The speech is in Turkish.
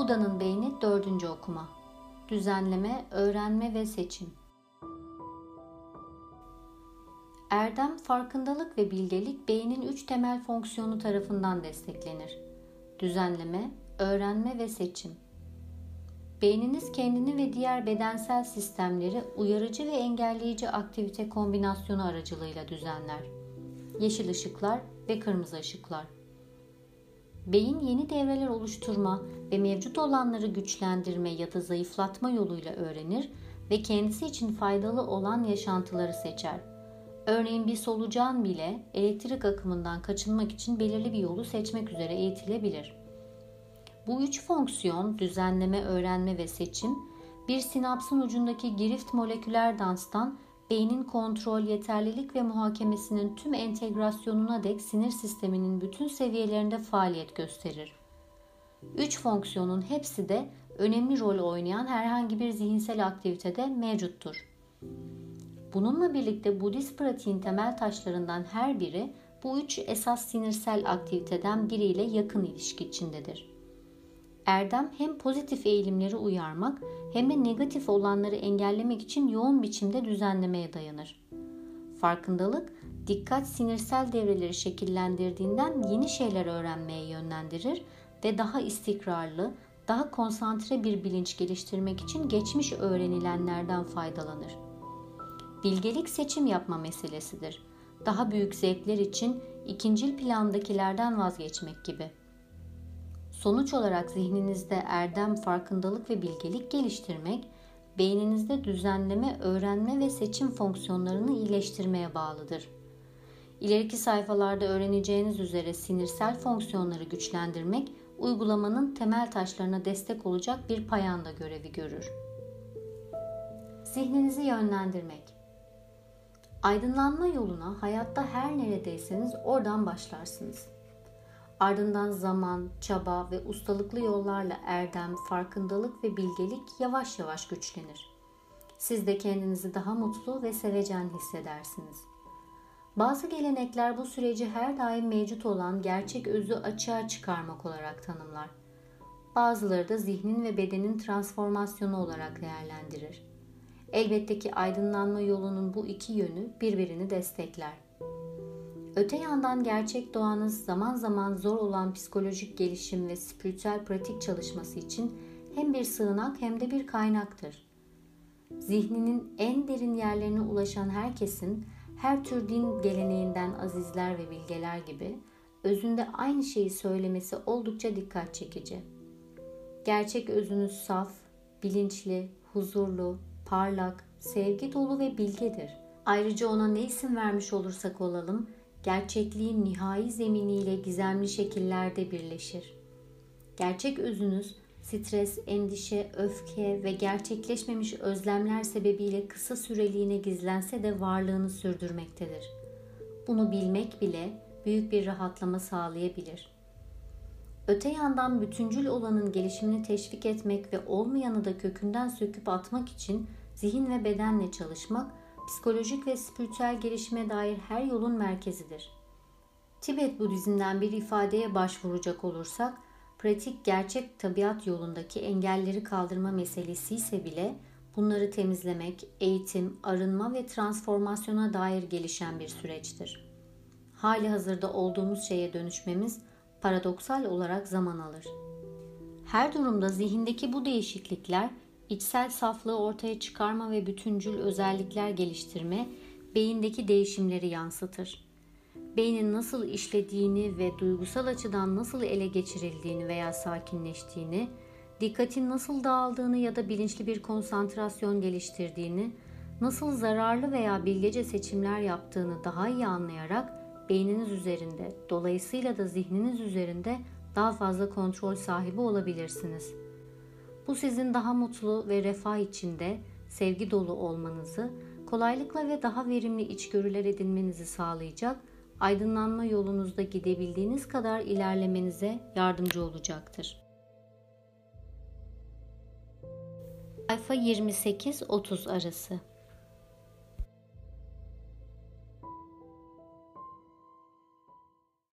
Buda'nın beyni 4. okuma. Düzenleme, öğrenme ve seçim. Erdem, farkındalık ve bilgelik beynin üç temel fonksiyonu tarafından desteklenir. Düzenleme, öğrenme ve seçim. Beyniniz kendini ve diğer bedensel sistemleri uyarıcı ve engelleyici aktivite kombinasyonu aracılığıyla düzenler. Yeşil ışıklar ve kırmızı ışıklar. Beyin yeni devreler oluşturma ve mevcut olanları güçlendirme ya da zayıflatma yoluyla öğrenir ve kendisi için faydalı olan yaşantıları seçer. Örneğin bir solucan bile elektrik akımından kaçınmak için belirli bir yolu seçmek üzere eğitilebilir. Bu üç fonksiyon düzenleme, öğrenme ve seçim bir sinapsın ucundaki girift moleküler danstan beynin kontrol, yeterlilik ve muhakemesinin tüm entegrasyonuna dek sinir sisteminin bütün seviyelerinde faaliyet gösterir. Üç fonksiyonun hepsi de önemli rol oynayan herhangi bir zihinsel aktivitede mevcuttur. Bununla birlikte Budist pratiğin temel taşlarından her biri bu üç esas sinirsel aktiviteden biriyle yakın ilişki içindedir. Erdem hem pozitif eğilimleri uyarmak hem de negatif olanları engellemek için yoğun biçimde düzenlemeye dayanır. Farkındalık, dikkat sinirsel devreleri şekillendirdiğinden yeni şeyler öğrenmeye yönlendirir ve daha istikrarlı, daha konsantre bir bilinç geliştirmek için geçmiş öğrenilenlerden faydalanır. Bilgelik seçim yapma meselesidir. Daha büyük zevkler için ikincil plandakilerden vazgeçmek gibi.'' Sonuç olarak zihninizde erdem, farkındalık ve bilgelik geliştirmek, beyninizde düzenleme, öğrenme ve seçim fonksiyonlarını iyileştirmeye bağlıdır. İleriki sayfalarda öğreneceğiniz üzere sinirsel fonksiyonları güçlendirmek, uygulamanın temel taşlarına destek olacak bir payanda görevi görür. Zihninizi yönlendirmek Aydınlanma yoluna hayatta her neredeyseniz oradan başlarsınız. Ardından zaman, çaba ve ustalıklı yollarla erdem, farkındalık ve bilgelik yavaş yavaş güçlenir. Siz de kendinizi daha mutlu ve sevecen hissedersiniz. Bazı gelenekler bu süreci her daim mevcut olan gerçek özü açığa çıkarmak olarak tanımlar. Bazıları da zihnin ve bedenin transformasyonu olarak değerlendirir. Elbette ki aydınlanma yolunun bu iki yönü birbirini destekler. Öte yandan gerçek doğanız zaman zaman zor olan psikolojik gelişim ve spiritüel pratik çalışması için hem bir sığınak hem de bir kaynaktır. Zihninin en derin yerlerine ulaşan herkesin her tür din geleneğinden azizler ve bilgeler gibi özünde aynı şeyi söylemesi oldukça dikkat çekici. Gerçek özünüz saf, bilinçli, huzurlu, parlak, sevgi dolu ve bilgedir. Ayrıca ona ne isim vermiş olursak olalım, gerçekliğin nihai zeminiyle gizemli şekillerde birleşir. Gerçek özünüz stres, endişe, öfke ve gerçekleşmemiş özlemler sebebiyle kısa süreliğine gizlense de varlığını sürdürmektedir. Bunu bilmek bile büyük bir rahatlama sağlayabilir. Öte yandan bütüncül olanın gelişimini teşvik etmek ve olmayanı da kökünden söküp atmak için zihin ve bedenle çalışmak psikolojik ve spiritüel gelişime dair her yolun merkezidir. Tibet Budizm'den bir ifadeye başvuracak olursak, pratik gerçek tabiat yolundaki engelleri kaldırma meselesi ise bile bunları temizlemek, eğitim, arınma ve transformasyona dair gelişen bir süreçtir. Hali hazırda olduğumuz şeye dönüşmemiz paradoksal olarak zaman alır. Her durumda zihindeki bu değişiklikler içsel saflığı ortaya çıkarma ve bütüncül özellikler geliştirme beyindeki değişimleri yansıtır. Beynin nasıl işlediğini ve duygusal açıdan nasıl ele geçirildiğini veya sakinleştiğini, dikkatin nasıl dağıldığını ya da bilinçli bir konsantrasyon geliştirdiğini, nasıl zararlı veya bilgece seçimler yaptığını daha iyi anlayarak beyniniz üzerinde, dolayısıyla da zihniniz üzerinde daha fazla kontrol sahibi olabilirsiniz.'' Bu sizin daha mutlu ve refah içinde sevgi dolu olmanızı, kolaylıkla ve daha verimli içgörüler edinmenizi sağlayacak, aydınlanma yolunuzda gidebildiğiniz kadar ilerlemenize yardımcı olacaktır. Sayfa 28-30 arası